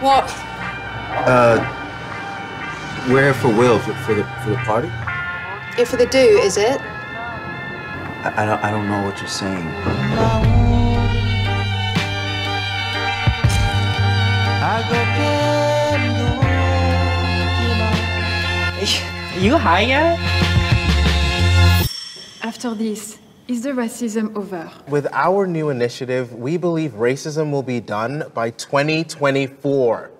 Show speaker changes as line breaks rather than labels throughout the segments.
What?
Uh, we're for Will for, for the for the party.
Yeah, for the do, is it?
I, I don't I don't know what you're saying.
You high yet?
After this, is the racism over?
With our new initiative, we believe racism will be done by 2024.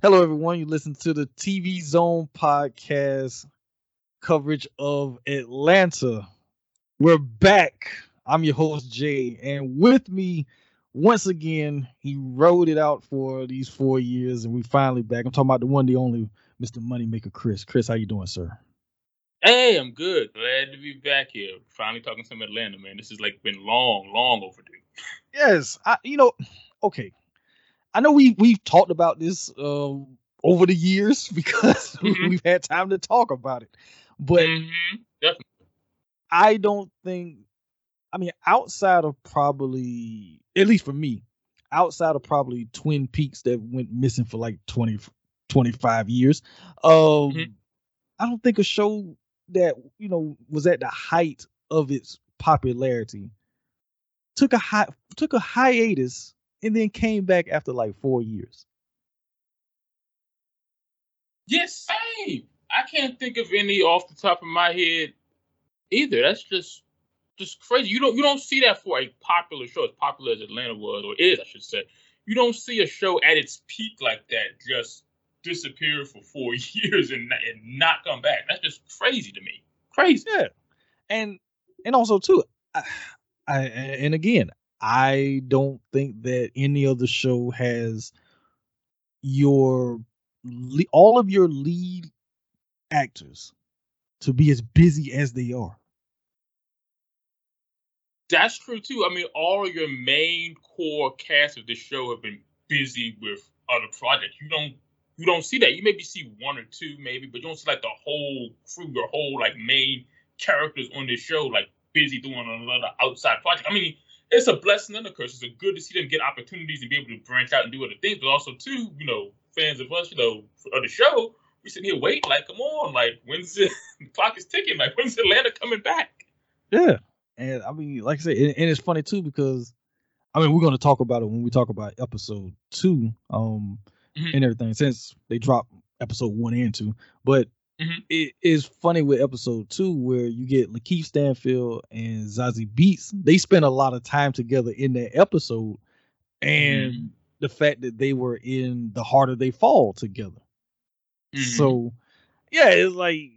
Hello, everyone. You listen to the TV Zone podcast coverage of Atlanta. We're back. I'm your host, Jay, and with me, once again, he rode it out for these four years, and we finally back. I'm talking about the one, the only, Mr. Moneymaker Chris. Chris, how you doing, sir?
Hey, I'm good. Glad to be back here. Finally talking some Atlanta, man. This has like been long, long overdue.
Yes, I, you know, okay. I know we we've talked about this uh, over the years because
Mhm.
we've had time to talk about it, but
Mhm, Definitely.
I don't think. I mean, outside of probably, at least for me, outside of probably Twin Peaks that went missing for like 20, 25 years, um,
Mhm.
I don't think a show that you know was at the height of its popularity took a hi- took a hiatus and then came back after like four years.
Yes, same. I can't think of any off the top of my head either. That's just just crazy. You don't you don't see that for a popular show as popular as Atlanta was or is, I should say. You don't see a show at its peak like that just disappear for four years and not- and not come back. That's just crazy to me. Crazy.
Yeah, and and also too, I, I and again, I don't think that any other show has your all of your lead actors to be as busy as they are.
That's true too. I mean, all of your main core cast of this show have been busy with other projects. You don't you don't see that. You maybe see one or two, maybe, but you don't see like the whole crew, your whole like main characters on this show, like busy doing another outside project. I mean, it's a blessing and a curse. It's good to see them get opportunities and be able to branch out and do other things, but also too, you know, fans of us, you know, of the show, we sitting here waiting, like, come on, like, when's the clock is ticking, like, when's Atlanta coming back?
Yeah, and I mean, like I said, and, and it's funny too because I mean, we're going to talk about it when we talk about episode two, um,
Mhm.
and everything since they dropped episode one and two. But
Mhm.
it is funny with episode two where you get Lakeith Stanfield and Zazie Beetz. They spent a lot of time together in that episode, and
Mhm.
the fact that they were in the harder they fall together. So yeah, it's like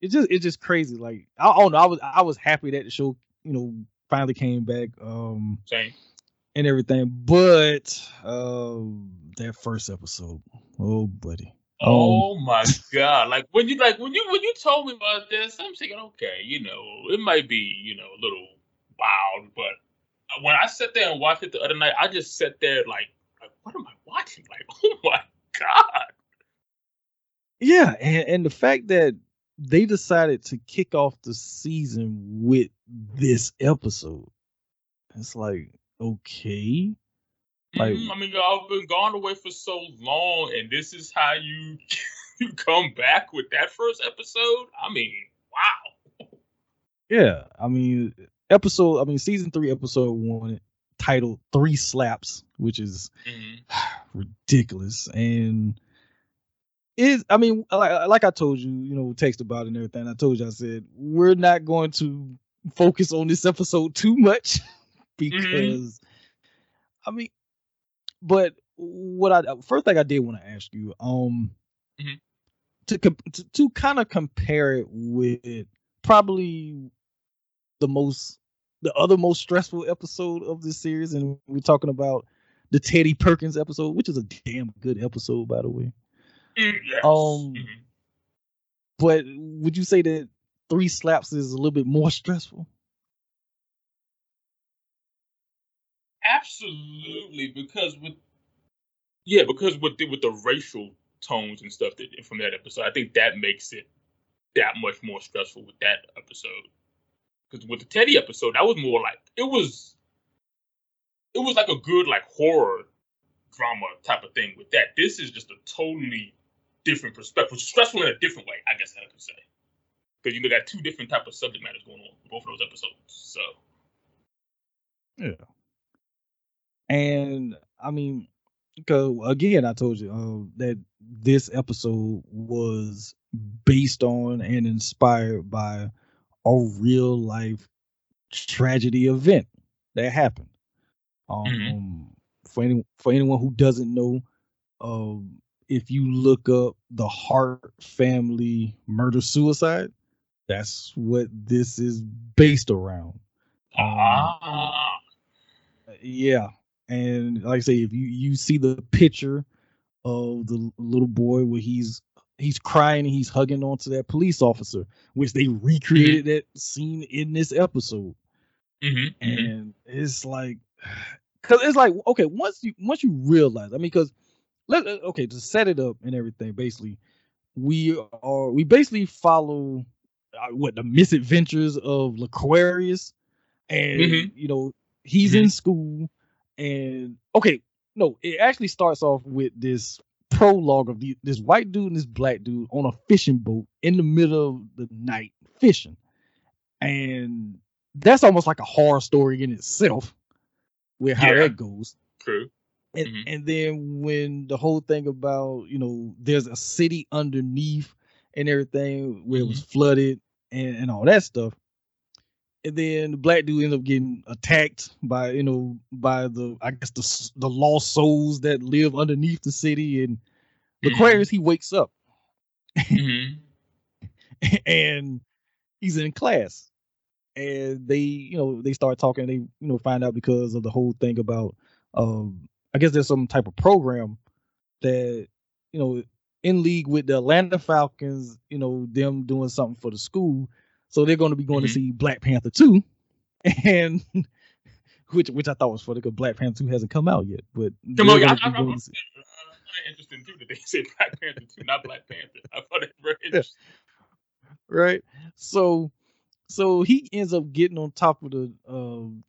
it's just it's just crazy. Like I, I don't know. I was I was happy that the show you know finally came back um
Same.
and everything, but um that first episode, oh buddy. Um,
Oh my god! Like when you like when you when you told me about this, I'm thinking, okay, you know, it might be you know a little wild, but when I sat there and watched it the other night, I just sat there like, like what am I watching? Like, oh my god!
Yeah, and, and the fact that they decided to kick off the season with this episode, it's like okay, like
Mhm, I mean, y'all have been gone away for so long, and this is how you you come back with that first episode. I mean, wow.
Yeah, I mean, episode. I mean, season three, episode one, titled Three Slaps," which is
Mhm.
ridiculous, and is I mean, like, like I told you, you know, text about it and everything. I told you, I said we're not going to focus on this episode too much because, I mean, but what I first thing I did want to ask you, um,
Mhm.
to, to to kind of compare it with probably the most the other most stressful episode of this series, and we're talking about the Teddy Perkins episode, which is a damn good episode, by the way.
Mm, yes.
Um,
Mhm.
But would you say that Three Slaps is a little bit more stressful?
Absolutely, because with yeah, because with the, with the racial tones and stuff that from that episode, I think that makes it that much more stressful with that episode. Because with the Teddy episode, that was more like it was it was like a good like horror drama type of thing with that. This is just a totally different perspective, stressful in a different way, I guess I could say. Because you got two different type of subject matters going on in both of those episodes. So
Yeah. And I mean, because again, I told you uh, that this episode was based on and inspired by a real life tragedy event that happened. Um,
Mhm.
for any for anyone who doesn't know, um, if you look up the Hart family murder suicide, that's what this is based around. Um,
ah,
yeah, and like I say, if you you see the picture of the little boy where he's he's crying and he's hugging onto that police officer, which they recreated that scene in this episode,
hmm
and it's like, cause it's like okay, once you once you realize, I mean, cause let uh, okay to set it up and everything, basically, we are we basically follow uh, what the misadventures of Laquarius, and
Mhm.
you know he's in school, and okay, no, it actually starts off with this prologue of the, this white dude and this black dude on a fishing boat in the middle of the night fishing, and that's almost like a horror story in itself, with how
Yeah.
that goes.
true.
And,
Mhm.
and then when the whole thing about you know there's a city underneath and everything where it was flooded and, and all that stuff and then the black dude ends up getting attacked by you know by the i guess the the lost souls that live underneath the city. And the
Mhm.
Aquarius he wakes up.
Hmm
and he's in class. And they you know they start talking. They you know find out because of the whole thing about um i guess there's some type of program that you know in league with the atlanta falcons you know them doing something for the school so they're going to be going
Mhm.
to see black panther 2 and which which i thought was funny because black panther 2 hasn't come out yet but
Come on, I, I, I'm
going to see-
uh, interesting too that they say Black Panther 2, not Black Panther. I thought it very interesting.
right? So so he ends up getting on top of the um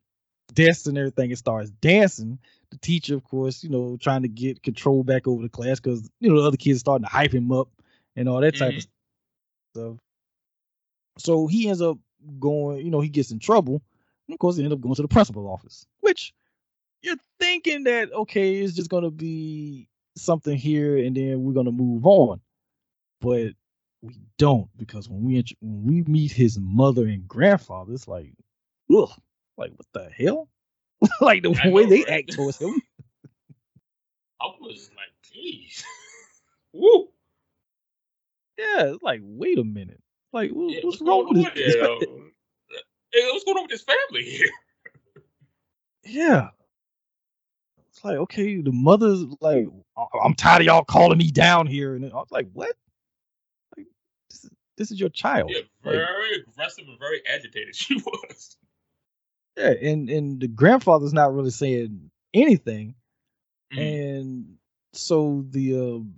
desk and everything and starts dancing. The teacher, of course, you know, trying to get control back over the class because you know the other kids are starting to hype him up and all that type of stuff. So he ends up going, you know, he gets in trouble. And of course, he ends up going to the principal office, which you're thinking that okay, it's just gonna be something here and then we're gonna move on. But we don't because when we when we meet his mother and grandfather, it's like, ugh, like what the hell? like the
I
way
know,
they
right?
act towards him.
I was like, geez. Woo.
Yeah, it's like wait a minute, like what's
what's
wrong
going
with this?
here? Hey, what's going on with this family here?
yeah, it's like okay, the mother's like, "I- I'm tired of y'all calling me down here, and I was like, what? Like this is this is your child.
Yeah,
Like,
very aggressive and very agitated she was.
yeah, and and the grandfather's not really saying anything.
Mhm.
and so the um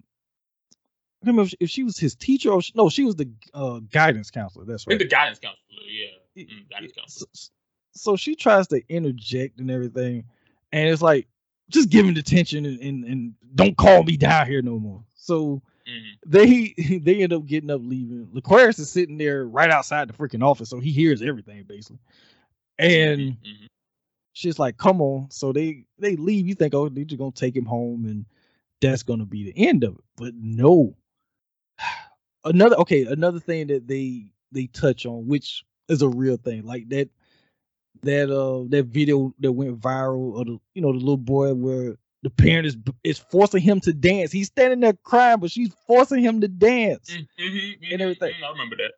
I remember if she, was his teacher or she, no, she was the uh, guidance counselor. That's right.
the guidance counselor, yeah. Mm, guidance counselor.
So, so she tries to interject and everything, and it's like just give him the attention and, and and don't call me down here no more. So
Mhm.
they they end up getting up leaving. Laquarius is sitting there right outside the freaking office, so he hears everything basically. And
Mhm.
she's like, "Come on!" So they they leave. You think, oh, they're just gonna take him home, and that's gonna be the end of it. But no. Another okay, another thing that they they touch on, which is a real thing, like that that uh that video that went viral of the you know the little boy where the parent is is forcing him to dance. He's standing there crying, but she's forcing him to dance.
Mhm, mhm,
And everything.
mhm, I remember that.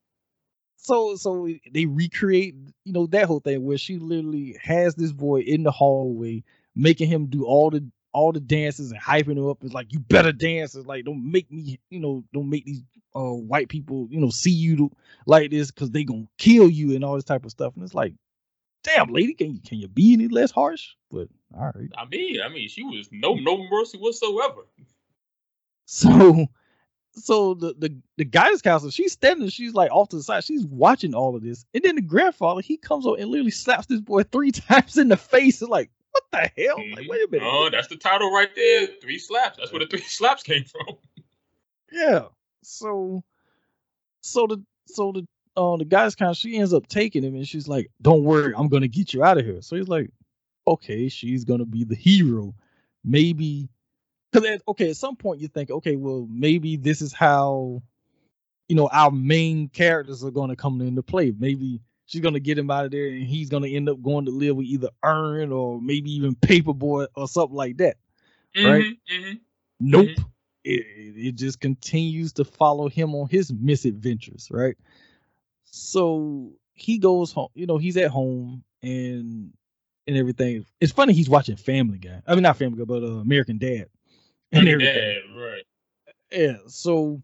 So so they recreate, you know, that whole thing where she literally has this boy in the hallway, making him do all the all the dances and hyping him up. It's like you better dance. It's like don't make me, you know, don't make these uh white people, you know, see you like this because they gonna kill you and all this type of stuff. And it's like, damn, lady, can you can you be any less harsh? But all right.
I mean, I mean, she was no no mercy whatsoever.
So so the the the guidance counselor, she's standing, she's like off to the side, she's watching all of this, and then the grandfather he comes over and literally slaps this boy three times in the face. It's like, what the hell? Like, wait a minute.
Oh, that's the title right there. Three slaps. That's where the three slaps came from.
Yeah. So, so the so the uh the guy's kind of she ends up taking him, and she's like, "Don't worry, I'm gonna get you out of here." So he's like, "Okay, she's gonna be the hero, maybe." Because okay, at some point you think, okay, well, maybe this is how, you know, our main characters are gonna come into play. Maybe she's gonna get him out of there, and he's gonna end up going to live with either Earn or maybe even Paper Boi or something like that. Right.
Mm-hmm,
Nope. It, it it just continues to follow him on his misadventures, right? So he goes home, you know, he's at home and and everything. It's funny he's watching Family Guy. I mean not Family Guy, but uh, American Dad. And
Yeah, right.
Yeah. So,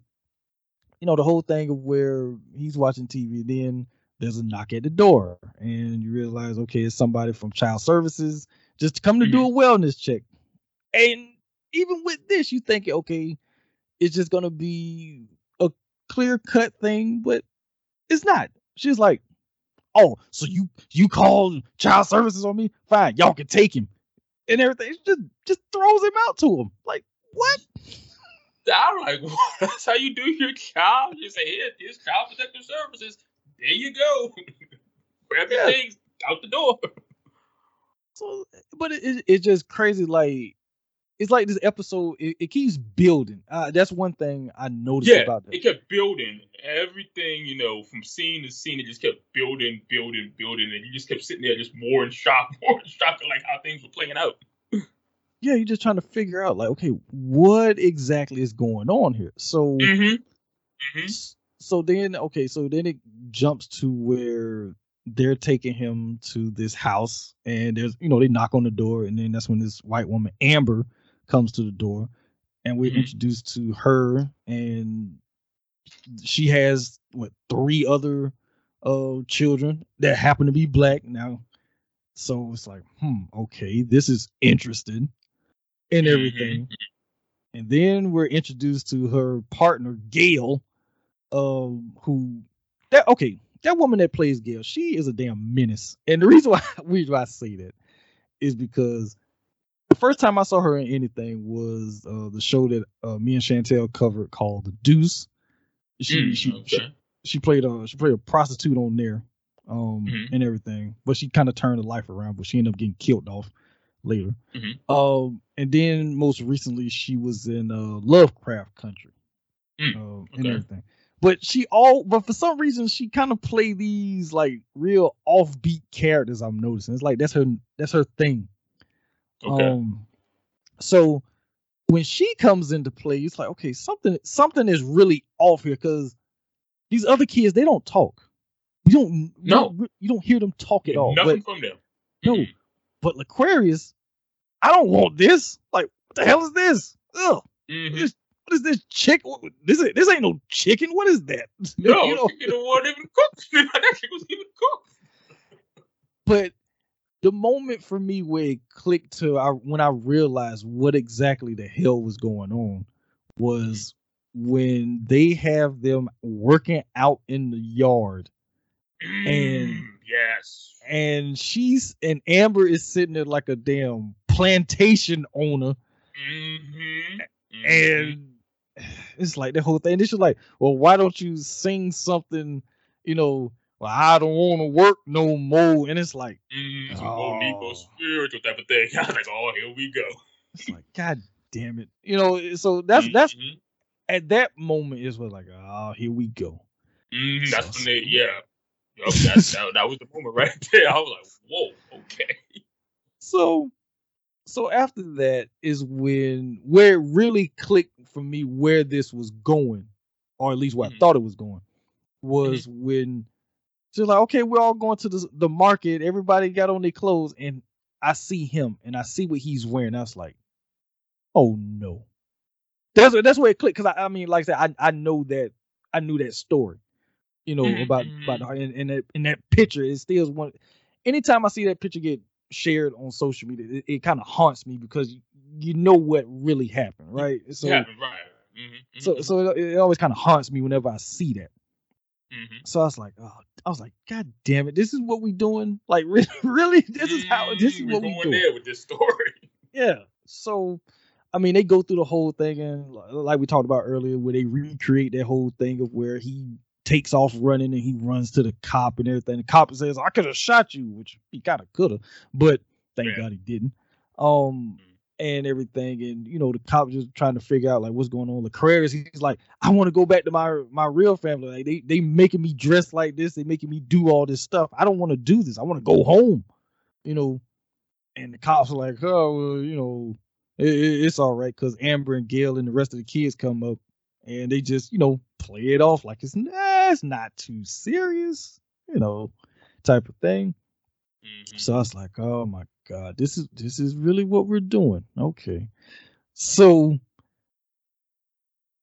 you know, the whole thing of where he's watching TV, then there's a knock at the door, and you realize, okay, it's somebody from child services just come to do mm-hmm. a wellness check. And even with this, you think, okay, it's just gonna be a clear cut thing, but it's not. She's like, Oh, so you you called child services on me? Fine, y'all can take him. And everything. She just just throws him out to him. Like, what?
I'm like, what? that's how you do your job. You say, here, here's child protective services. There you go. Grab your
Yeah.
things out the door.
So, but it, it, it's just crazy. Like, it's like this episode. It, it keeps building. Uh, that's one thing I noticed
Yeah,
about that.
it kept building. Everything, you know, from scene to scene, it just kept building, building, building, and you just kept sitting there just more in shock, more in shock at like how things were playing out.
yeah, you're just trying to figure out, like, okay, what exactly is going on here? So,
Mm-hmm.
s- so then, okay, so then it jumps to where they're taking him to this house, and there's, you know, they knock on the door, and then that's when this white woman Amber comes to the door, and we're
Mhm.
introduced to her, and she has what three other uh children that happen to be black now. So it's like, hmm, okay, this is interesting and
Mhm.
everything. And then we're introduced to her partner, Gail, um, who that okay, that woman that plays Gail, she is a damn menace. And the reason why, reason why I say that is because the first time I saw her in anything was uh, the show that uh, me and Chantel covered called The Deuce. She
Mm,
she, she
okay.
she played a she played a prostitute on there, um,
Mhm.
and everything. But she kind of turned her life around, but she ended up getting killed off later.
Mhm.
Um, and then most recently she was in uh Lovecraft Country,
Mm,
um, and everything. But she all, but for some reason she kind of play these like real offbeat characters. I'm noticing it's like that's her that's her thing.
Okay.
Um, so when she comes into play, it's like okay, something something is really off here because these other kids they don't talk. You don't you
No.
don't you don't hear them talk at all.
Nothing
But
from them.
no,
Mhm.
but Laquarius, I don't want this. Like what the hell is this? Ugh,
Mhm.
is what is this chick? This is, this ain't no chicken. What is that?
No,
You know?
chicken wasn't even cooked. that chicken was even cooked.
but the moment for me where it clicked to I, when I realized what exactly the hell was going on was when they have them working out in the yard And-
Mm, yes.
and she's and Amber is sitting there like a damn plantation owner
Mm-hmm.
and it's like the whole thing. This is like, well, why don't you sing something, you know, well, I don't want to work no more. And it's like,
mm,
Oh.
Spiritual type of thing. I was like, oh, here we go.
it's like, God damn it. You know, so that's that's
Mhm.
at that moment is was like, oh, here we go.
That's
So-
when they, yeah. Yup, that's, that, that was the moment right there. I was like, whoa, okay.
So so after that is when where it really clicked for me where this was going, or at least where I
Mhm.
thought it was going, was when she's like, okay, we're all going to the the market. Everybody got on their clothes, and I see him, and I see what he's wearing. I was like, oh no. That's that's where it clicked because I, I mean, like I said, I I know that I knew that story, you know,
Mhm,
about about the- and, and that in that picture, it still is one. Anytime I see that picture get shared on social media, it, it kind of haunts me because you, you know what really happened, right? So
yeah, right. Mm-hmm,
so so it, it always kind of haunts me whenever I see that.
hmm
So I was like, oh, I was like, God damn it, this is what we doing? Like, really, really, this is how this is
we're
what we doing.
there with this story.
Yeah. So, I mean, they go through the whole thing, and like we talked about earlier, where they recreate that whole thing of where he takes off running and he runs to the cop and everything. The cop says, "I could have shot you," which he kind of could have, but thank
Yeah.
God he didn't. Um, and everything, and you know, the cop just trying to figure out like what's going on. Lecrae, he's like, "I want to go back to my my real family. Like they they making me dress like this. They making me do all this stuff. I don't want to do this. I want to go home." You know, and the cops are like, "Oh, well, you know." it, it- it's all right because Amber and Gail and the rest of the kids come up and they just, you know, play it off like it's, nah, it's not too serious, you know, type of thing.
Mhm.
So I was like, oh my god, this is this is really what we're doing. Okay, so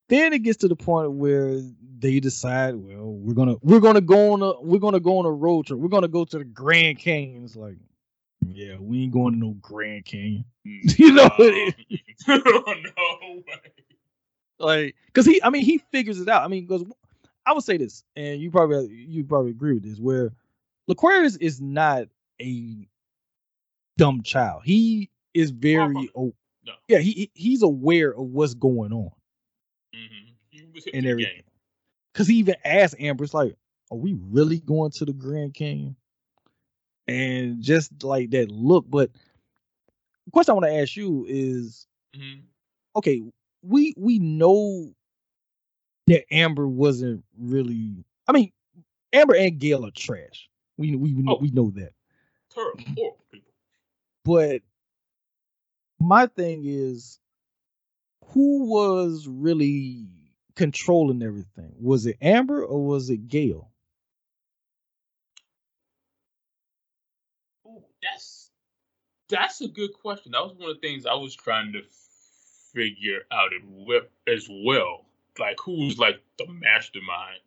then it gets to the point where they decide, well, we're gonna we're gonna go on a we're gonna go on a road trip. We're gonna go to the Grand Canyon. It's like, yeah, we ain't going to no Grand Canyon. You know,
Uh, no way.
Like because he i mean he figures it out. I mean because i would say this and you probably you probably agree with this where Laquarius is not a dumb child. He is very
No.
yeah he he- he's aware of what's going on.
Hmm hip
and everything.
game.
because he even asked amber it's like are we really going to the grand canyon? And just like that look but the question i want to ask you is
Mhm.
okay, we we know that Amber wasn't really. I mean, Amber and Gail are trash. We we we know,
Oh.
we know that.
Terrible, mm-hmm. horrible people.
But my thing is, who was really controlling everything? Was it Amber or was it Gail?
Ooh, that's that's a good question. That was one of the things I was trying to figure out as well. As well. Like who's like the mastermind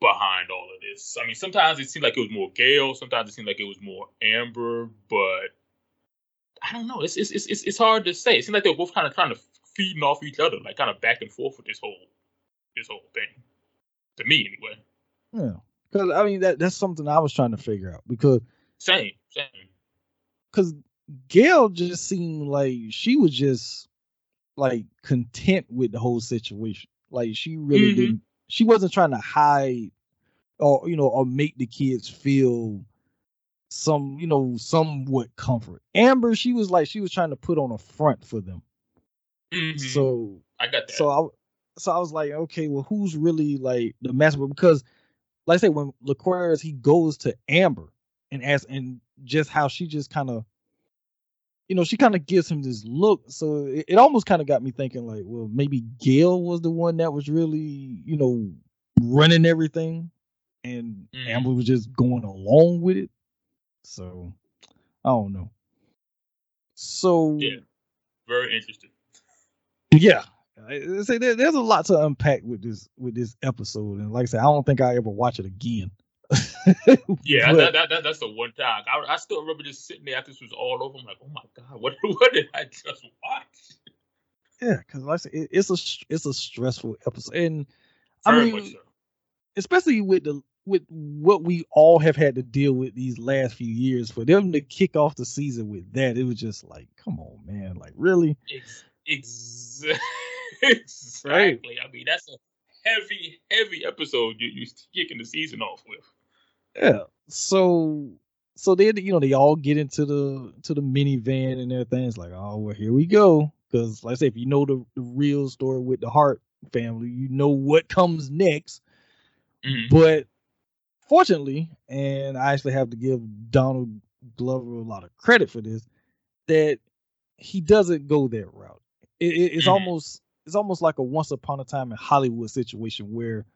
behind all of this? I mean, sometimes it seemed like it was more Gail. Sometimes it seemed like it was more Amber. But I don't know. It's it's it's it's, it's hard to say. It seemed like they were both kind of trying to feeding off each other, like kind of back and forth with this whole this whole thing. To me, anyway.
Yeah, because I mean that that's something I was trying to figure out because
Same, same.
because Gail just seemed like she was just like content with the whole situation. Like she really
Mhm.
didn't. She wasn't trying to hide or you know or make the kids feel some you know somewhat comfort. Amber, she was like she was trying to put on a front for them.
Mhm.
So
I got that.
so I so I was like, okay, well, who's really like the master? Because, like I say, when Laquarius he goes to Amber and asks, and just how she just kind of, you know, she kind of gives him this look. So it, it almost kind of got me thinking, like, well, maybe Gail was the one that was really, you know, running everything, and
Mhm.
Amber was just going along with it. So I don't know. So
Yeah. Very interesting.
yeah I I say there, there's a lot to unpack with this with this episode and like i said i don't think i ever watch it again
Yeah,
But-
that, that, that, that's the one time. I, I still remember just sitting there after this was all over. I'm like, oh my god, what what did I just watch?
yeah because like i said it, it's a it's a stressful episode and
Very
i mean
much so.
especially with the with what we all have had to deal with these last few years for them to kick off the season with that it was just like come on man like really
Ex- ex- exactly. I mean, that's a heavy, heavy episode you you kicking the season off with.
Yeah. So so then you know they all get into the to the minivan and everything. It's like, oh well, here we go. Because like I say, if you know the, the real story with the Hart family, you know what comes next.
Mhm.
But fortunately, and I actually have to give Donald Glover a lot of credit for this, that he doesn't go that route. It, it- it's
Mhm.
almost it's almost like a once upon a time in Hollywood situation where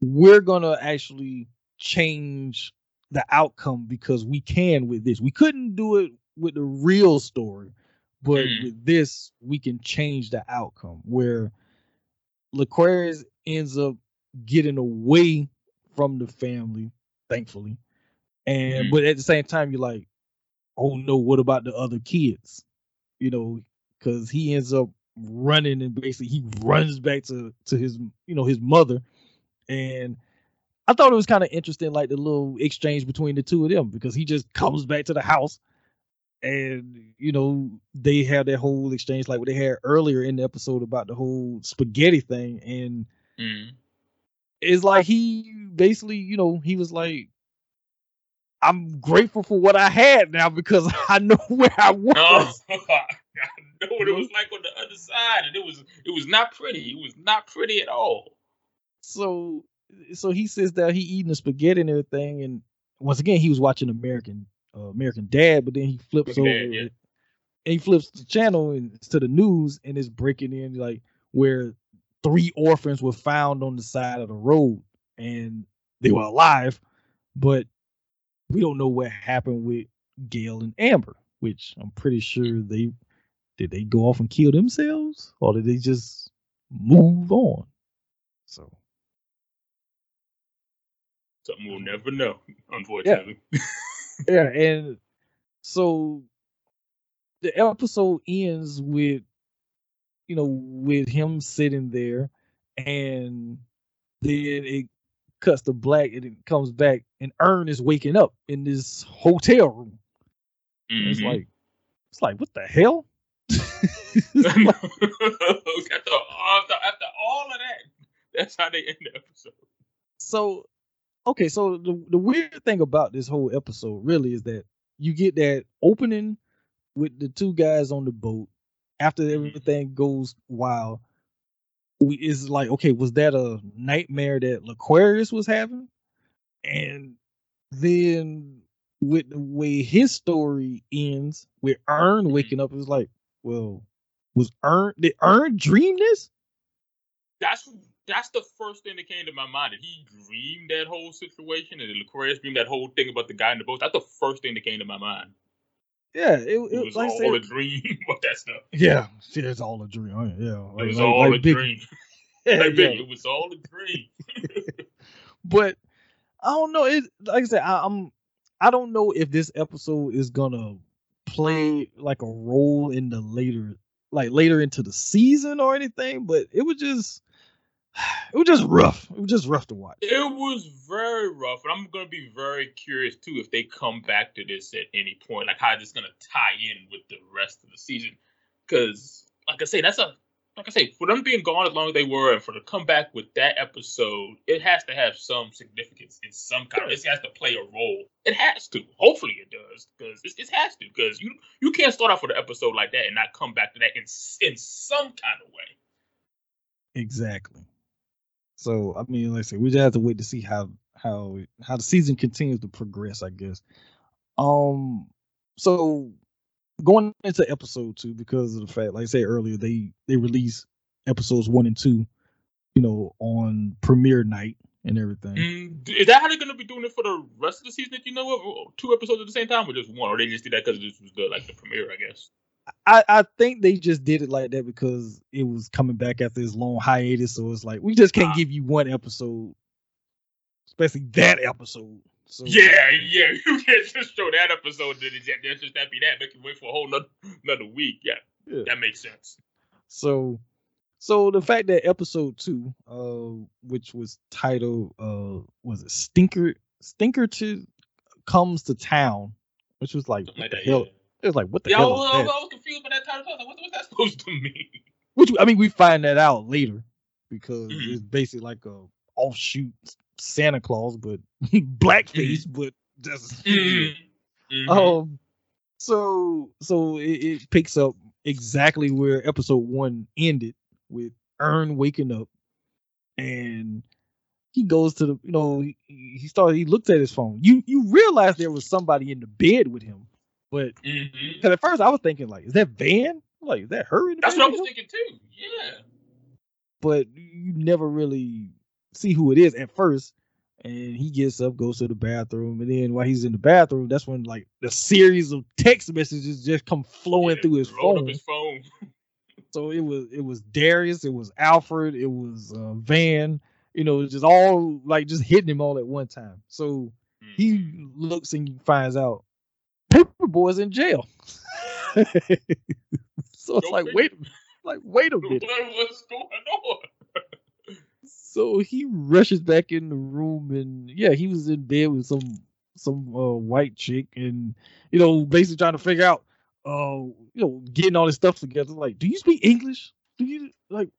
we're gonna actually change the outcome because we can with this. We couldn't do it with the real story, but
Mhm.
with this, we can change the outcome where Laquarius ends up getting away from the family, thankfully. And
Mhm.
but at the same time, you're like, oh no, what about the other kids? You know, because he ends up running and basically he runs back to to his you know his mother, and I thought it was kind of interesting, like the little exchange between the two of them, because he just comes back to the house, and you know they have that whole exchange like what they had earlier in the episode about the whole spaghetti thing, and
Mm.
it's like he basically, you know, he was like, "I'm grateful for what I had now because I know where I was."
Oh, I know what it was like on the other side, and it was it was not pretty. It was not pretty at all.
so so he sits down, he eating the spaghetti and everything, and once again he was watching American uh, American Dad, but then he flips over
American yeah.
and he flips the channel and it's to the news and it's breaking in like where three orphans were found on the side of the road and they were alive, but we don't know what happened with Gail and Amber, which I'm pretty sure they did they go off and kill themselves or did they just move on? So
Something we'll never know, unfortunately.
yeah, and so the episode ends with you know with him sitting there, and then it cuts to black and it comes back, and Earn is waking up in this hotel room. And It's
mm-hmm.
like it's like what the hell?
After, after all of that, that's how they end the episode.
so okay so the, the weird thing about this whole episode really is that you get that opening with the two guys on the boat after mm-hmm. everything goes wild. We is like okay was that a nightmare that Laquarius was having? And then with the way his story ends with Earn mm-hmm. waking up it was like well was Earn did Earn dream this?
That's that's the first thing that came to my mind. Did he dream that whole situation? And did Lucretius dream that whole thing about the guy in the boat? That's the first thing that came to my mind.
yeah it,
It
it
was
like
all
said,
a dream about that stuff.
Yeah, shit, it's all a dream. Oh, Yeah,
It was
like-
all
like
a
Biggie.
dream.
Yeah,
Like,
yeah.
It was all a dream.
But I don't know. It like I said, I, I'm I don't know if this episode is gonna play like a role in the later, like later into the season or anything. But it was just, it was just rough. It was just rough to watch.
It was very rough, and I'm gonna be very curious too if they come back to this at any point, like how this gonna tie in with the rest of the season. Because, like I say, that's a like I say, for them being gone as long as they were, and for to come back with that episode, it has to have some significance in some kind. Of it has to play a role. It has to. Hopefully, it does, because it, it has to. Because you you can't start off with an episode like that and not come back to that in in some kind of way.
Exactly. So I mean, like I said, we just have to wait to see how how how the season continues to progress. I guess. Um. So going into episode two, because of the fact, like I said earlier, they they release episodes one and two, you know, on premiere night and everything.
Mm, is that how they're gonna be doing it for the rest of the season that you know of? Two episodes at the same time, or just one? Or they just did that because this was the like the premiere, I guess.
I, I think they just did it like that because it was coming back after this long hiatus. So it's like we just can't give you one episode, especially that episode. So
Yeah, yeah. You can't just show that episode just, that's just that be that. Make you wait for a whole nother, another week. Yeah,
Yeah.
that makes sense.
So, so the fact that episode two, uh, which was titled, uh, was it Stinker? Stinker to comes to town, which was like,
like
the
that.
hell?
Yeah,
It was like, what the
yeah
hell?
I was-? I was confused by that title. I was like, what, what's that supposed to mean?
Which I mean, we find that out later because
Mhm.
it's basically like a offshoot Santa Claus, but blackface, but just
Mhm. Mhm.
Um, so so it, it picks up exactly where episode one ended with Earn waking up, and he goes to the you know he, he started he looked at his phone. You you realize there was somebody in the bed with him, but
Mhm.
because at first I was thinking like, is that Van? Like, is that her
That's what I was thinking too. Yeah.
But you never really see who it is at first. And he gets up, goes to the bathroom, and then while he's in the bathroom, that's when like the series of text messages just come flowing
Yeah,
through his phone.
His phone.
So it was it was Darius, it was Alfred, it was uh, Van, you know, just all like just hitting him all at one time. So
Mhm.
he looks and he finds out Paper Boi's in jail. so it's
Go
like wait, like wait a minute.
was going on?
So he rushes back in the room, and yeah, he was in bed with some some uh, white chick, and you know, basically trying to figure out, uh, you know, getting all this stuff together. Like, do you speak English? Do you like?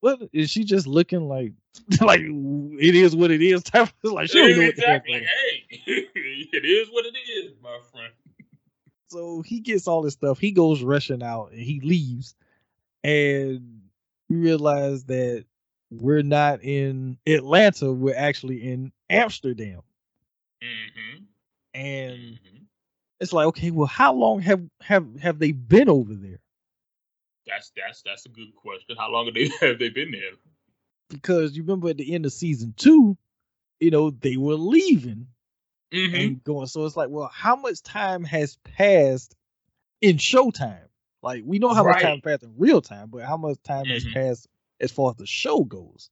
What is she just looking like? like it is what it is. Type of, like she don't know what the heck.
exactly. Hey, it is what it is, my friend.
So he gets all this stuff. He goes rushing out and he leaves. And we realize that we're not in Atlanta, we're actually in Amsterdam.
Mm-hmm.
And
hmm
it's like, okay, well, how long have have have they been over there?
That's that's that's a good question. How long have they have they been there?
Because you remember at the end of season two, you know, they were leaving
Mm-hmm.
and going. So it's like, well, how much time has passed in Showtime? Like we know how much time
Right.
passed in real time, but how much time has
Mhm.
passed as far as the show goes?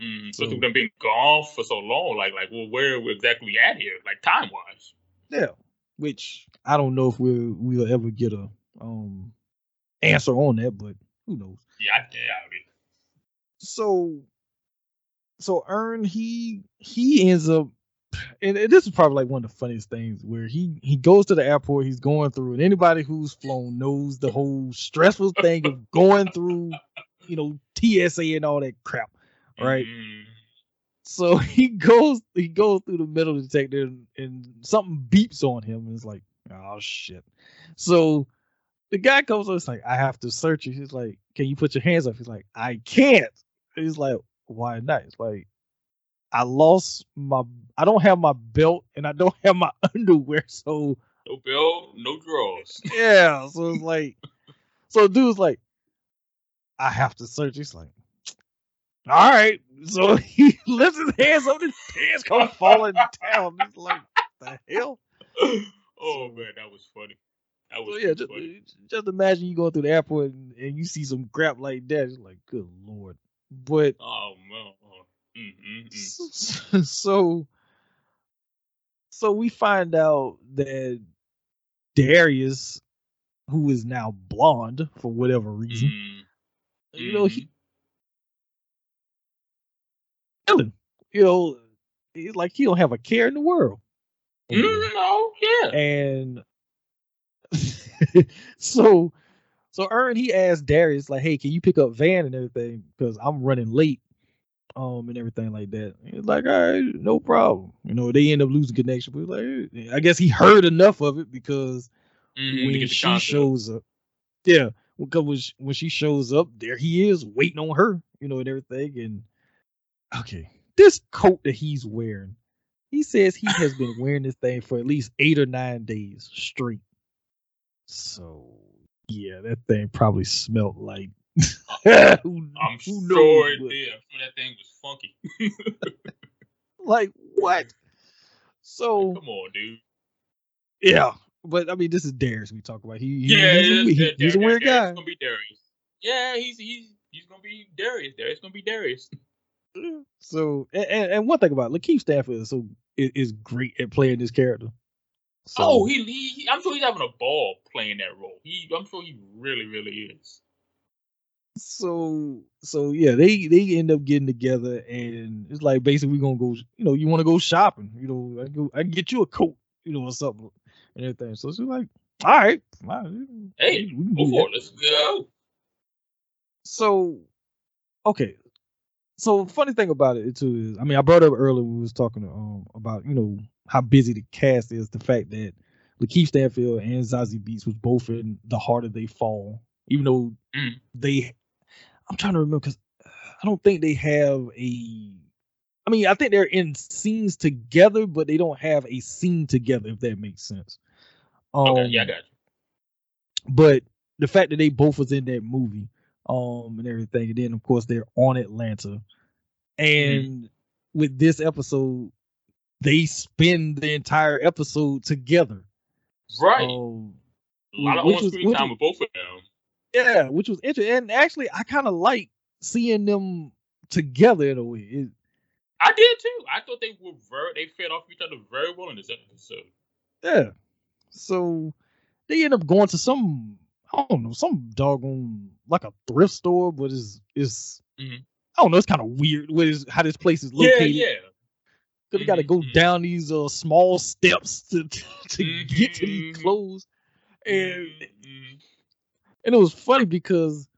Mm, so
So-
they've been gone for so long. Like like, well, where are we exactly at here? Like time wise.
Yeah, which I don't know if we'll we'll ever get a um answer on that, but who knows?
Yeah, I doubt it.
So, so Earn he he ends up, and, and this is probably like one of the funniest things where he he goes to the airport, he's going through, and anybody who's flown knows the whole stressful thing of going through, you know, TSA and all that crap, right?
Mhm.
So he goes he goes through the metal detector and, and something beeps on him and it's like, oh shit. So the guy comes up, it's like, I have to search you. He's like, Can you put your hands up? He's like, I can't. He's like, Why not? It's like, I lost my I don't have my belt and I don't have my underwear. So
No bill, no drawers.
yeah. So it's like so dude's like, I have to search. He's like, all right. So he lifts his hands up, his pants come falling down. He's like, the hell?
oh man, that was funny. That
So
was
yeah, just,
funny.
just imagine you going through the airport and, and you see some crap like that. It's like, good lord. But
Oh man. Oh. Mm-mm-mm.
so so we find out that Darius, who is now blonde for whatever reason,
Mm.
you know, he killing. You know, he's like he don't have a care in the world.
Mm, no, yeah.
And so so Earn he asked Darius, like, hey, can you pick up Van and everything? Because I'm running late. Um and everything like that. He's like, all right, no problem. You know, they end up losing connection. But like, I guess he heard enough of it because
Mhm,
when she
concept.
shows up, yeah, because when she, when she shows up, there he is waiting on her, you know, and everything. And okay, this coat that he's wearing, he says he has been wearing this thing for at least eight or nine days straight. So yeah, that thing probably smelled like. who,
I'm
who
sure it
but-
did. I'm sure that thing was funky.
Like what? So
Come on, dude.
yeah, but I mean, this is Darius we talk about. He, he-
Yeah,
he's, a, he-
that-
he's a weird
that-
guy.
It's gonna be Darius. Yeah, he's he's he's gonna be Darius. Darius gonna be Darius.
So and, and, and one thing about it, Lakeith Stanfield is so is, is great at playing this character. So,
oh, he, he he- I'm sure he's having a ball playing that role. He I'm sure he really really is.
So so yeah, they they end up getting together and it's like basically we're gonna go. You know, you want to go shopping. You know, I go I can get you a coat. You know, or something and everything. So she's like, all right, fine,
Hey,
we can
it. Let's go.
So, okay. So funny thing about it too is, I mean, I brought up earlier we was talking um about you know how busy the cast is. The fact that Lakeith Stanfield and Zazie Beetz was both in The Harder They Fall, even though
Mm.
they, I'm trying to remember because I don't think they have a. I mean, I think they're in scenes together, but they don't have a scene together. If that makes sense. Um,
Okay, yeah, I got you.
but the fact that they both was in that movie um and everything and then of course they're on atlanta and with this episode they spend the entire episode together
Right.
um,
a lot of
on-screen
time with both of them.
Yeah which was interesting and actually i kind of like seeing them together in a way It-
I did too. I thought they were very they fed off each other very well in this episode.
yeah so they end up going to some i don't know some doggone like a thrift store but it's it's
Mhm.
I don't know. It's kind of weird. What is how this place is located?
yeah.
Cause they got to go
Mhm.
down these uh, small steps to to get to these
Mhm.
clothes, and
Mhm.
And it was funny because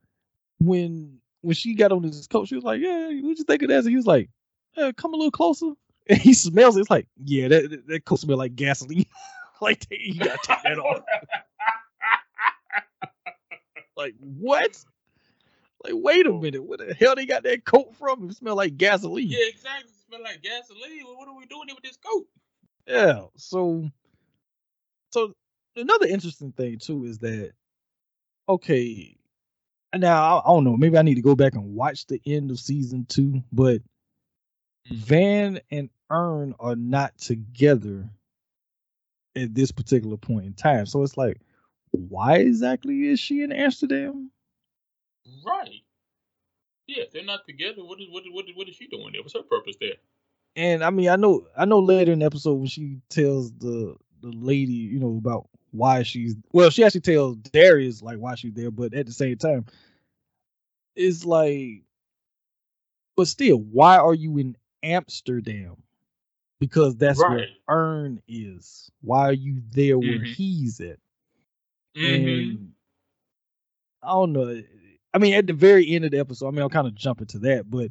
when when she got on this coat, she was like, "Yeah, what you think of that?" And he was like, "Yeah, come a little closer." And he smells it. It's like, "Yeah, that that, that coat smell like gasoline." like you gotta take that off. Like what? Like wait a oh. minute, where the hell they got that coat from? It smell like gasoline.
yeah, exactly. It smell like gasoline. What are we doing here with this coat?
Yeah. So, so another interesting thing too is that okay. Now I, I don't know. Maybe I need to go back and watch the end of season two, but mm. Van and Earn are not together at this particular point in time. So it's like, why exactly is she in Amsterdam?
Right. Yeah, they're not together. What is what is what is, what is she doing there? What's her purpose there?
And I mean, I know, I know later in the episode when she tells the the lady, you know, about why she's well, she actually tells Darius like why she's there, but at the same time, it's like, but still, why are you in Amsterdam? Because that's where Earn is. Why are you there where
Mhm.
he's at?
Mm-hmm.
And I don't know. I mean, at the very end of the episode, I mean, I'll kind of jump into that, but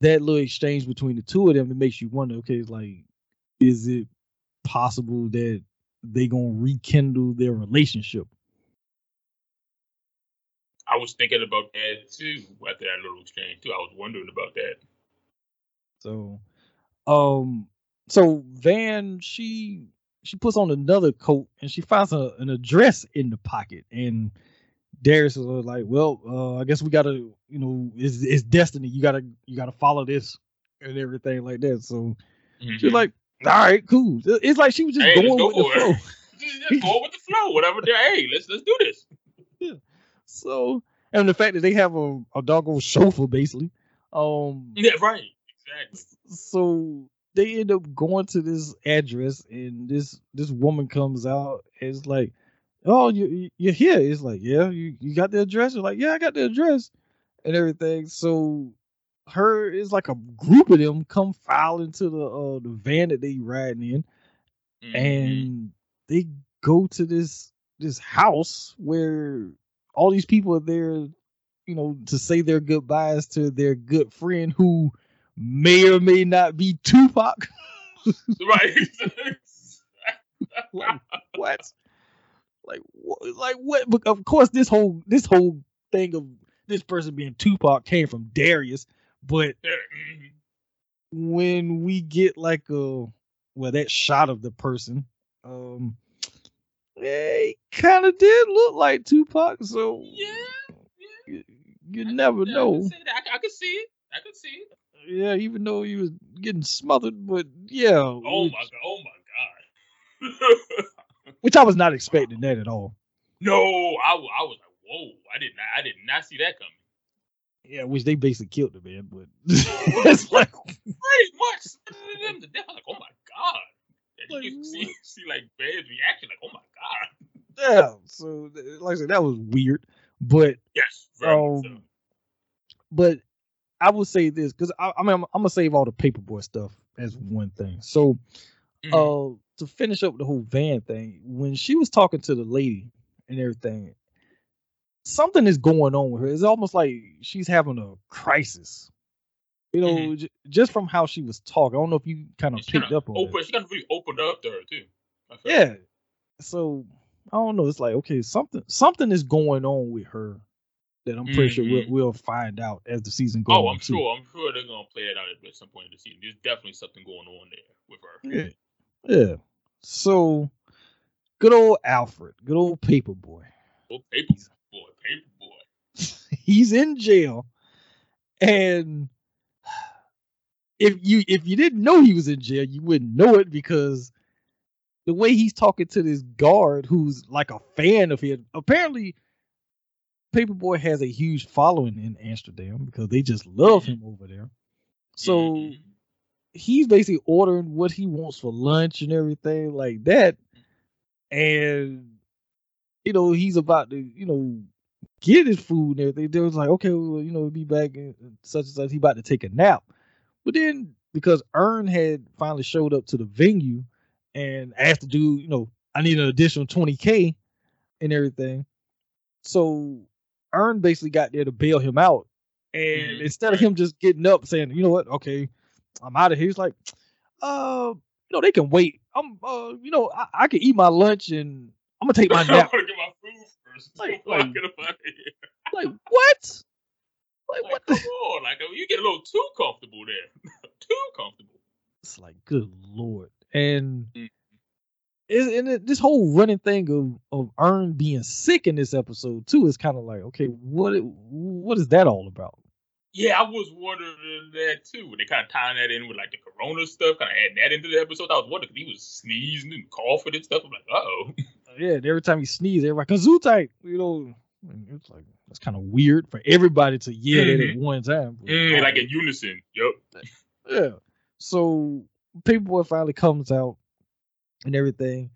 that little exchange between the two of them, it makes you wonder, okay, it's like, is it possible that they gonna rekindle their relationship?
I was thinking about that too after that little exchange too. I was wondering about that.
So, um, so Van, she she puts on another coat and she finds a, an address in the pocket, and Darius is like, "Well, uh, I guess we gotta, you know, it's it's destiny. You gotta you gotta follow this and everything like that." So
Mhm.
she was like, "All right, cool." It's like she was just
Hey,
going
go
with the
it.
flow.
just, just go with the flow. Whatever. Hey, let's let's do this.
So, and the fact that they have a a doggone chauffeur basically, um,
Yeah, right. Exactly.
so they end up going to this address and this this woman comes out and it's like oh you you- you're here it's like yeah you, you got the address It's like yeah i got the address and everything so her it's like a group of them come file into the uh the van that they riding in
Mhm.
and they go to this this house where all these people are there you know to say their goodbyes to their good friend who may or may not be tupac
right.
like what like what like what but of course this whole this whole thing of this person being tupac came from darius but when we get like a well that shot of the person um it kind of did look like tupac so
yeah. yeah.
you, you never
I
know.
I, can see it. I can see it.
yeah even though he was getting smothered but yeah
Oh
which,
my god. Oh my god.
which i was not expecting that at all
no, I, I was like, whoa. I did not. I did not see that coming.
Yeah which they basically killed the man but it's like
Pretty much. Them to death. Like, oh my god. And
Like,
you see, see like Bear's reaction, like, oh my god.
yeah so like i said that was weird but
Yes. Very much so.
Um, but I will say this because I, I mean I'm, I'm gonna save all the Paper Boi stuff as one thing. So,
Mhm.
uh, to finish up the whole van thing, when she was talking to the lady and everything, something is going on with her. It's almost like she's having a crisis. You know,
Mhm.
j- just from how she was talking. I don't know if you kind of
She
picked up on
open,
that.
She kind of really opened up to her too.
Yeah. So I don't know. It's like okay, something something is going on with her that I'm pretty sure we'll,
Mhm.
we'll find out as the season goes.
Oh, I'm
too.
sure. I'm sure they're gonna play it out at some point in the season. There's definitely something going on there with her.
Yeah. Yeah. So good old Alfred, good old Paper Boi.
Oh, Paper Boi, Paper Boi.
He's in jail. And if you if you didn't know he was in jail, you wouldn't know it because the way he's talking to this guard who's like a fan of his apparently Paper Boi has a huge following in Amsterdam because they just love him over there. So he's basically ordering what he wants for lunch and everything like that. And you know, he's about to, you know, get his food and everything. They was like, okay, well, you know, be back and such and such. He about to take a nap. But then because Earn had finally showed up to the venue and asked the dude, you know, I need an additional 20K and everything. So Earn basically got there to bail him out. And
Mhm.
instead of him just getting up saying, you know what, okay, I'm out of here, he's like, uh, you know, they can wait. I'm uh, you know, I, I can eat my lunch and I'm gonna take my nap.
want to get my food first.
Like- like-
get up out of here.
like, what? Like
Like,
what
come
the
on, like you get a little too comfortable there, too comfortable.
it's like good lord and
Mm.
and it, this whole running thing of of Earn being sick in this episode too is kind of like okay what what is that all about
Yeah, I was wondering that too. They kind of tying that in with like the corona stuff, kind of adding that into the episode. I was wondering because he was sneezing and coughing and stuff. I'm like, uh oh.
yeah and every time he sneezes everybody tight you know it's like that's kind of weird for everybody to yell that mm-hmm. at one time
like in unison. Yep.
yeah so Paper Boi finally comes out and everything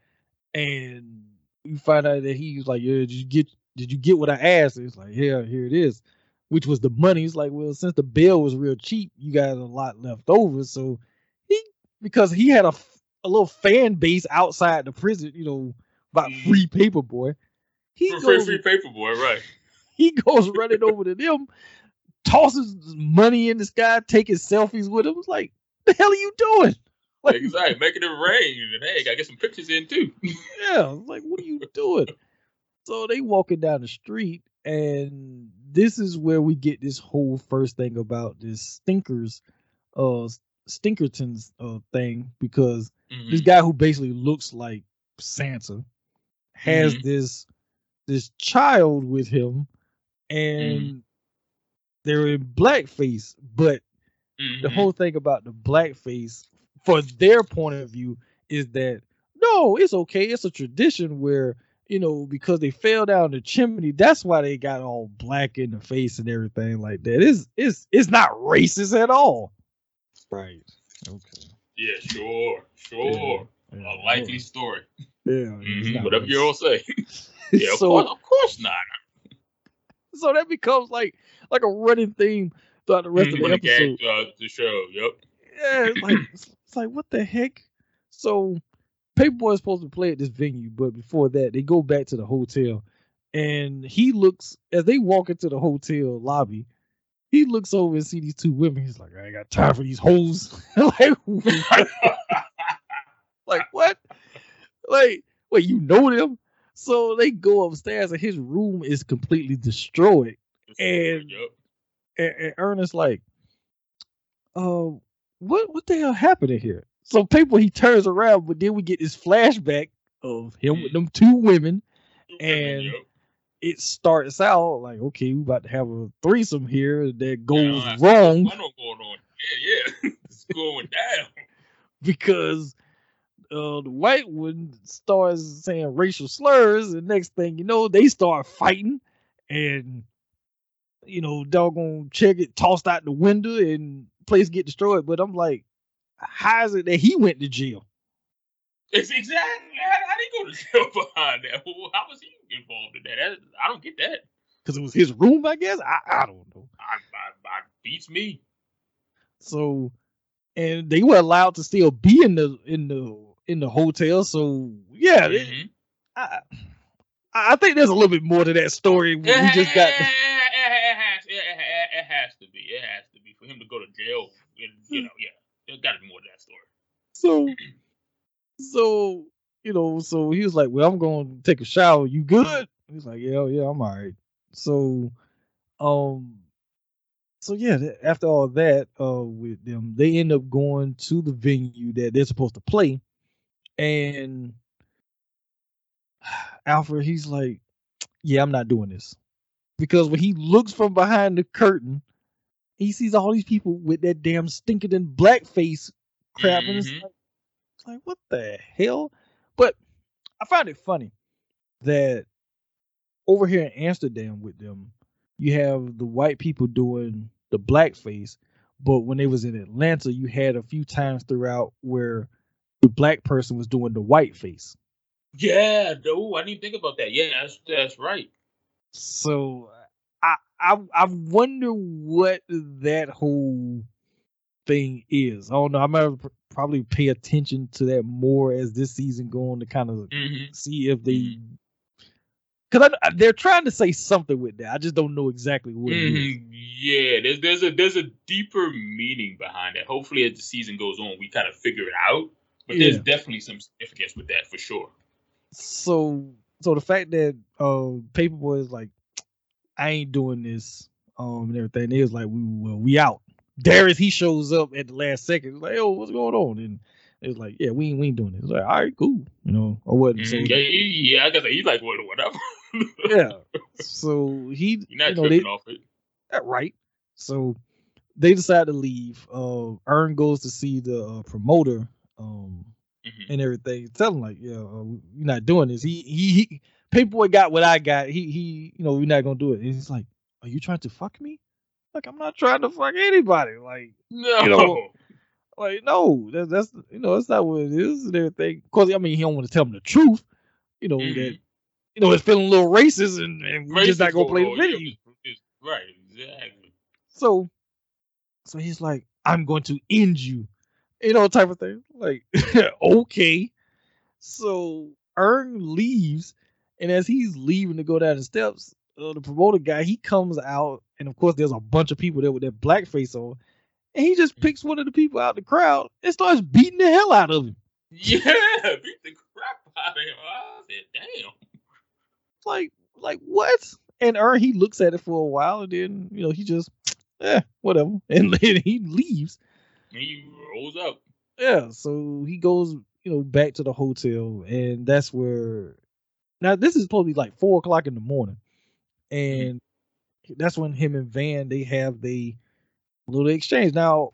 and you find out that he was like yeah did you get did you get what i asked it's like yeah here it is which was the money it's like well since the bill was real cheap you got a lot left over so he because he had a a little fan base outside the prison you know about
Mhm.
free Paper Boi he
Free,
goes
free Paper Boi, right?
he goes running over to them, tosses money in the sky, taking selfies with him. It's like, the hell are you doing? Like,
exactly. Making it rain. And hey, I gotta get some pictures in too.
yeah, like, what are you doing? So they walking down the street, and this is where we get this whole first thing about this stinkers, uh, Stinkertons uh thing because this
Mhm.
guy who basically looks like Santa has
Mhm.
this this child with him and
Mm-hmm.
they're in blackface but the
Mhm.
whole thing about the blackface for their point of view is that no it's okay it's a tradition where you know because they fell down the chimney that's why they got all black in the face and everything like that it's it's it's not racist at all right okay
Yeah, sure, sure.
Yeah,
A likely story.
yeah
Mhm, Whatever you all say. Yeah, of, course, of course not.
so that becomes like like a running theme throughout the rest
Mhm,
of the episode.
to, uh, the show. Yep.
Yeah, it's like it's it's like what the heck? So Paper Boi is supposed to play at this venue, but before that, they go back to the hotel, and he looks as they walk into the hotel lobby. He looks over and see these two women. He's like, I ain't got time for these hoes. like, like what? Like, wait, you know them? So they go upstairs, and his room is completely destroyed. And-
yep.
and, and Ernest like, uh, what what the hell happened in here? So people he turns around, but then we get this flashback of him with them two women. and-
Yep.
It starts out like, okay, we about to have a threesome here that goes
Yeah,
wrong
going on. Yeah, yeah. it's going down.
because uh, the white one starts saying racial slurs, and next thing you know, they start fighting, and you know, doggone check it tossed out the window, and place get destroyed. But I'm like, how is it that he went to jail?
It's exactly. How, did he go to jail behind that? How was he involved in that? that I don't get that.
Because it was his room, I guess. I, I don't know.
I, I, I beats me.
So, and they were allowed to still be in the in the in the hotel. So yeah,
Mhm.
I, I think there's a little bit more to that story. We
It,
just got.
it, it, has, it has to be. It has to be for him to go to jail. You know, yeah, there's got to be more to that story.
So, so you know, so he was like, "Well, I'm going to take a shower. You good?" He's like, "Yeah, yeah, I'm all right." So, um, so yeah, after all that, uh, with them, they end up going to the venue that they're supposed to play, and Alfred, he's like, "Yeah, I'm not doing this," because when he looks from behind the curtain, he sees all these people with that damn stinking and blackface crap, and it's
Mhm.
like, it's like, what the hell? But I find it funny that over here in Amsterdam with them, you have the white people doing the blackface, but when they was in Atlanta, you had a few times throughout where the black person was doing the white face.
Yeah, no, I didn't think about that. Yeah, that's that's right.
So I I I wonder what that whole thing is. I don't know. I might pr- probably pay attention to that more as this season go on to kind of
Mm-hmm.
see if they because they're trying to say something with that. I just don't know exactly what it is.
Mhm. Yeah, there's there's a there's a deeper meaning behind it. Hopefully, as the season goes on, we kind of figure it out. But there's definitely some significance with that for sure.
So so the fact that uh Paper Boi is like, I ain't doing this, um, and everything. Was like, we well, we out. Darius he shows up at the last second. Like, oh, what's going on? And it was like, yeah, we ain't we ain't doing this. It's like, all right, cool, you know, or what? So
Mhm. yeah, yeah, I guess he's like, what, whatever.
yeah. So he,
You're not
you know,
tripping
they,
off it.
that right. So they decide to leave. Uh, Earn goes to see the uh, promoter, um,
Mhm.
and everything. Tell him like, yeah, uh, you're not doing this. He, he, he, Paper Boi got what I got. He, he, you know, we're not gonna do it. And he's like, are you trying to fuck me? Like, I'm not trying to fuck anybody. Like,
No.
know, like, no, that's that's you know, that's not what it is and everything. Of course, I mean, he don't want to tell him the truth. You know
Mhm.
that, you know, it's feeling a little racist, and, and we're just not gonna play the
overall, yeah,
video.
Right, exactly.
So, so he's like, I'm going to end you, you know, type of thing. Like, okay. So Earn leaves, and as he's leaving to go down the steps, uh, the promoter guy he comes out, and of course there's a bunch of people there with their blackface on, and he just picks one of the people out of the crowd and starts beating the hell out of him.
Yeah, beat the crap out of him. I said, damn.
Like, like what? And Earn he looks at it for a while, and then you know he just, eh, whatever, and then he leaves.
And he rolls up.
Yeah, so he goes, you know, back to the hotel, and that's where. Now this is supposed to be like four o'clock in the morning, mm-hmm. and that's when him and Van they have the little exchange. Now,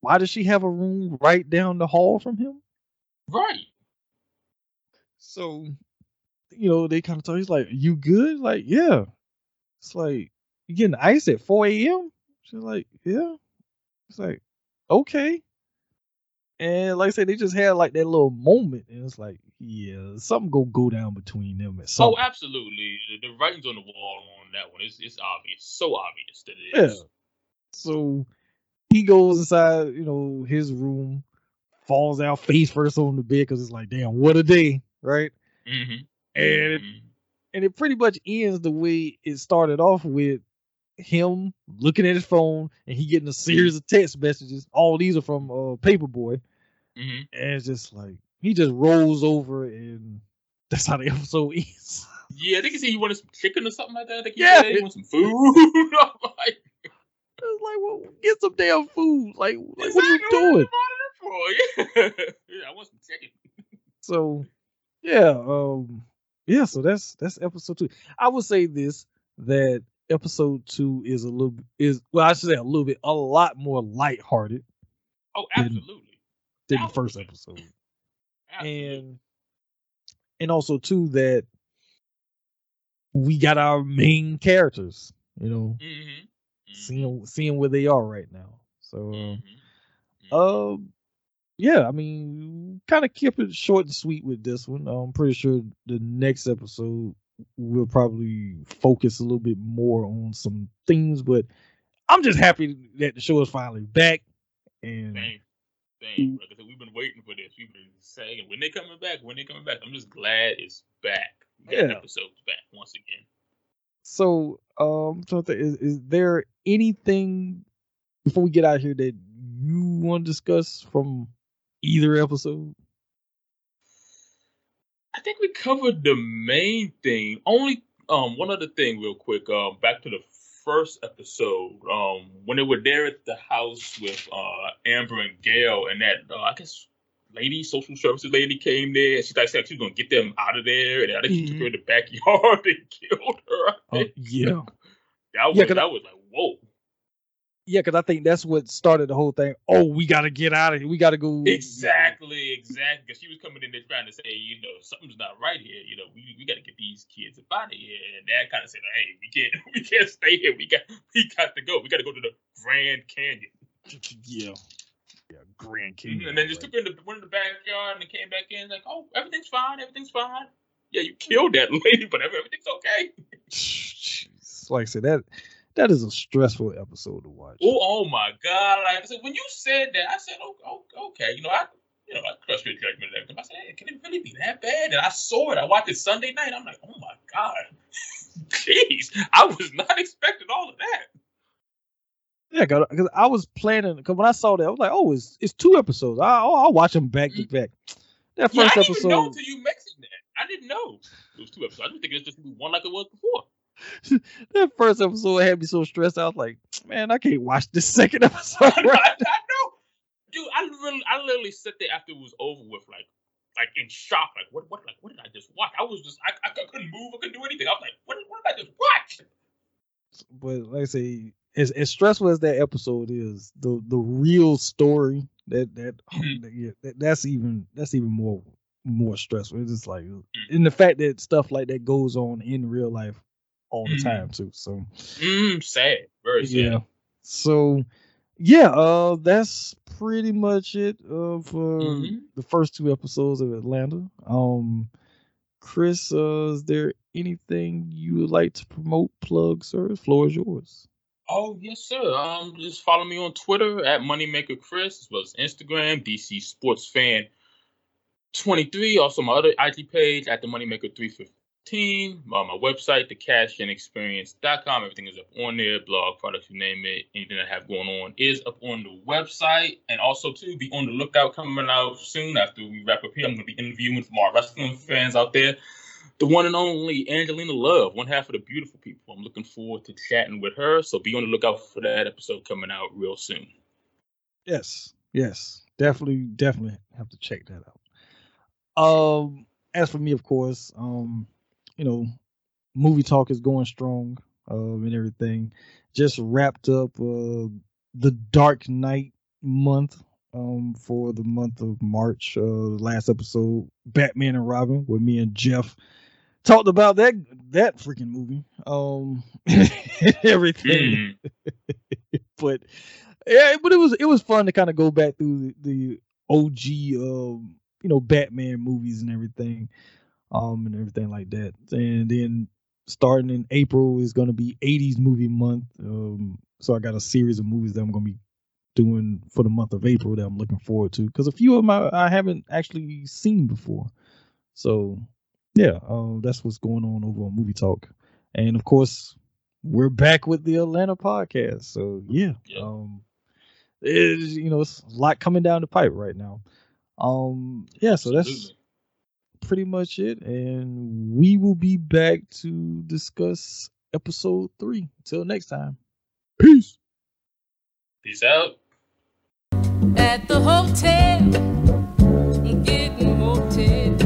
why does she have a room right down the hall from him?
Right.
So, you know, they kind of tell he's like, "You good?" Like, yeah. It's like you getting ice at four a.m. She's like, "Yeah." It's like, okay. And like I said, they just had like that little moment, and it's like, yeah, something go go down between them at some.
Oh, absolutely. The, the writing's on the wall on that one. It's it's obvious. So obvious that it
Yeah. So he goes inside, you know, his room, falls out face first on the bed because it's like, damn, what a day, right?
Mm-hmm.
And it, and it pretty much ends the way it started off with him looking at his phone and he getting a series of text messages. All these are from uh, Paper Boi,
hmm
and it's just like he just rolls over and that's how the episode ends.
Yeah, I think he said he wanted some chicken or something like that. I think he
Yeah.
said he wanted some food. Like,
It's like, well, get some damn food. Like, like what are you doing?
Yeah. yeah, I want some chicken.
So, yeah, um, yeah. So that's that's episode two. I would say this that episode two is a little is well, I should say a little bit a lot more lighthearted
Oh, absolutely.
than the first episode,
absolutely.
and and also too that we got our main characters. You know,
Mhm.
seeing seeing where they are right now. So. Um,
Mhm.
Um, yeah, I mean, kind of keep it short and sweet with this one. I'm pretty sure the next episode we'll probably focus a little bit more on some things, but I'm just happy that the show is finally back. And
Same. Same. Like I said, we've been waiting for this. We've been saying when they coming back, when they coming back. I'm just glad it's back.
Yeah.
episodes back once again.
so, um, so is, is there anything before we get out of here that you want to discuss from either episode?
I think we covered the main thing. Only um one other thing real quick. Um back to the first episode. Um when they were there at the house with uh Amber and Gail and that uh, I guess lady, social services lady came there and she thought she was gonna get them out of there and I think she took her in the backyard and killed her.
Uh, yeah.
that was
yeah, 'cause I-
that was like whoa.
Yeah, because I think that's what started the whole thing. Oh, we got to get out of here. We got to go.
Exactly, exactly. Because she was coming in there trying to say, you know, something's not right here. You know, we, we got to get these kids up out of here. And Dad kind of said, hey, we can't we can't stay here. We got we got to go. We got to go to the Grand Canyon.
Yeah. Yeah, Grand Canyon.
and then just took her in the went in the backyard and came back in like, oh, everything's fine, everything's fine. Yeah, you killed that lady, but everything's okay.
is like I said that that is a stressful episode to watch.
Oh, oh my God! Like I said, when you said that, I said, oh, oh, okay, you know, I, you know, I trust your judgment. I said, hey, can it really be that bad? And I saw it. I watched it Sunday night. I'm like, oh my God, jeez, I was not expecting all of that.
Yeah, because I was planning. Because when I saw that, I was like, "Oh, it's it's two episodes. I, I'll, I'll watch them back to mm-hmm. back." That
Yeah, I
first
didn't even know
episode,
until you mentioned that. I didn't know it was two episodes. I didn't think it was just one like it was before.
that first episode had me so stressed. I was like, "Man, I can't watch this second episode."
I, know, I, I know, dude. I really, I literally sat there after it was over with, like, like in shock. Like, what, what, like, what did I just watch? I was just, I, I couldn't move. I couldn't do anything. I was like, what, what did I just watch?
but like I say, as, as stressful as that episode is, the the real story that that,
Mhm.
yeah, that that's even that's even more more stressful. It's just like, and the fact that stuff like that goes on in real life all the
Mhm.
time too. So
Mm, sad, very sad.
yeah, so yeah, uh, that's pretty much it uh, for
Mhm.
the first two episodes of Atlanta. Um, Chris, uh, is there anything you would like to promote, plug, sir? The floor is yours.
Oh yes, sir. Um, just follow me on Twitter at Moneymaker Chris, as well as Instagram DC Sports Fan twenty three. Also my other IG page at the Moneymaker three fifteen. Uh, my website, thecashandexperience.com. Everything is up on there. Blog, products, you name it. Anything I have going on is up on the website. And also too, be on the lookout coming out soon after we wrap up here. I'm gonna be interviewing from our wrestling fans out there the one and only Angelina Love, one half of the beautiful people. I'm looking forward to chatting with her. So be on the lookout for that episode coming out real soon.
Yes, yes, definitely, definitely have to check that out. Um, as for me, of course, um, you know, movie talk is going strong, um, and everything. Just wrapped up uh the Dark Knight month, um, for the month of March. Uh, last episode, Batman and Robin, with me and Jeff talked about that that freaking movie, um, everything
Mm.
but yeah, but it was it was fun to kind of go back through the, the OG um you know Batman movies and everything um and everything like that. And then starting in April is going to be 80s movie month. Um so I got a series of movies that I'm going to be doing for the month of April that I'm looking forward to cuz a few of them I, I haven't actually seen before. So yeah, um that's what's going on over on Movie Talk. And of course, we're back with the Atlanta podcast. So yeah,
Yeah.
um, it you know, it's a lot coming down the pipe right now. Um, yeah, so that's. Pretty much it, and we will be back to discuss episode three. Till next time, peace.
Peace out.
at the hotel, getting motel.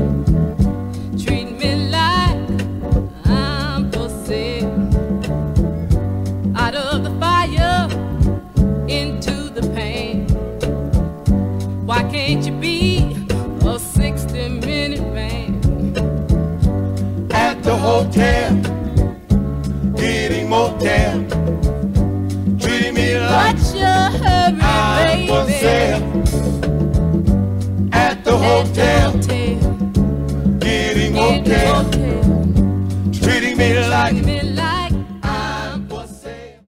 the hotel, getting motel. Treating me like What's your hurry, I'm for sale at the hotel, hotel. getting motel.
Treating me like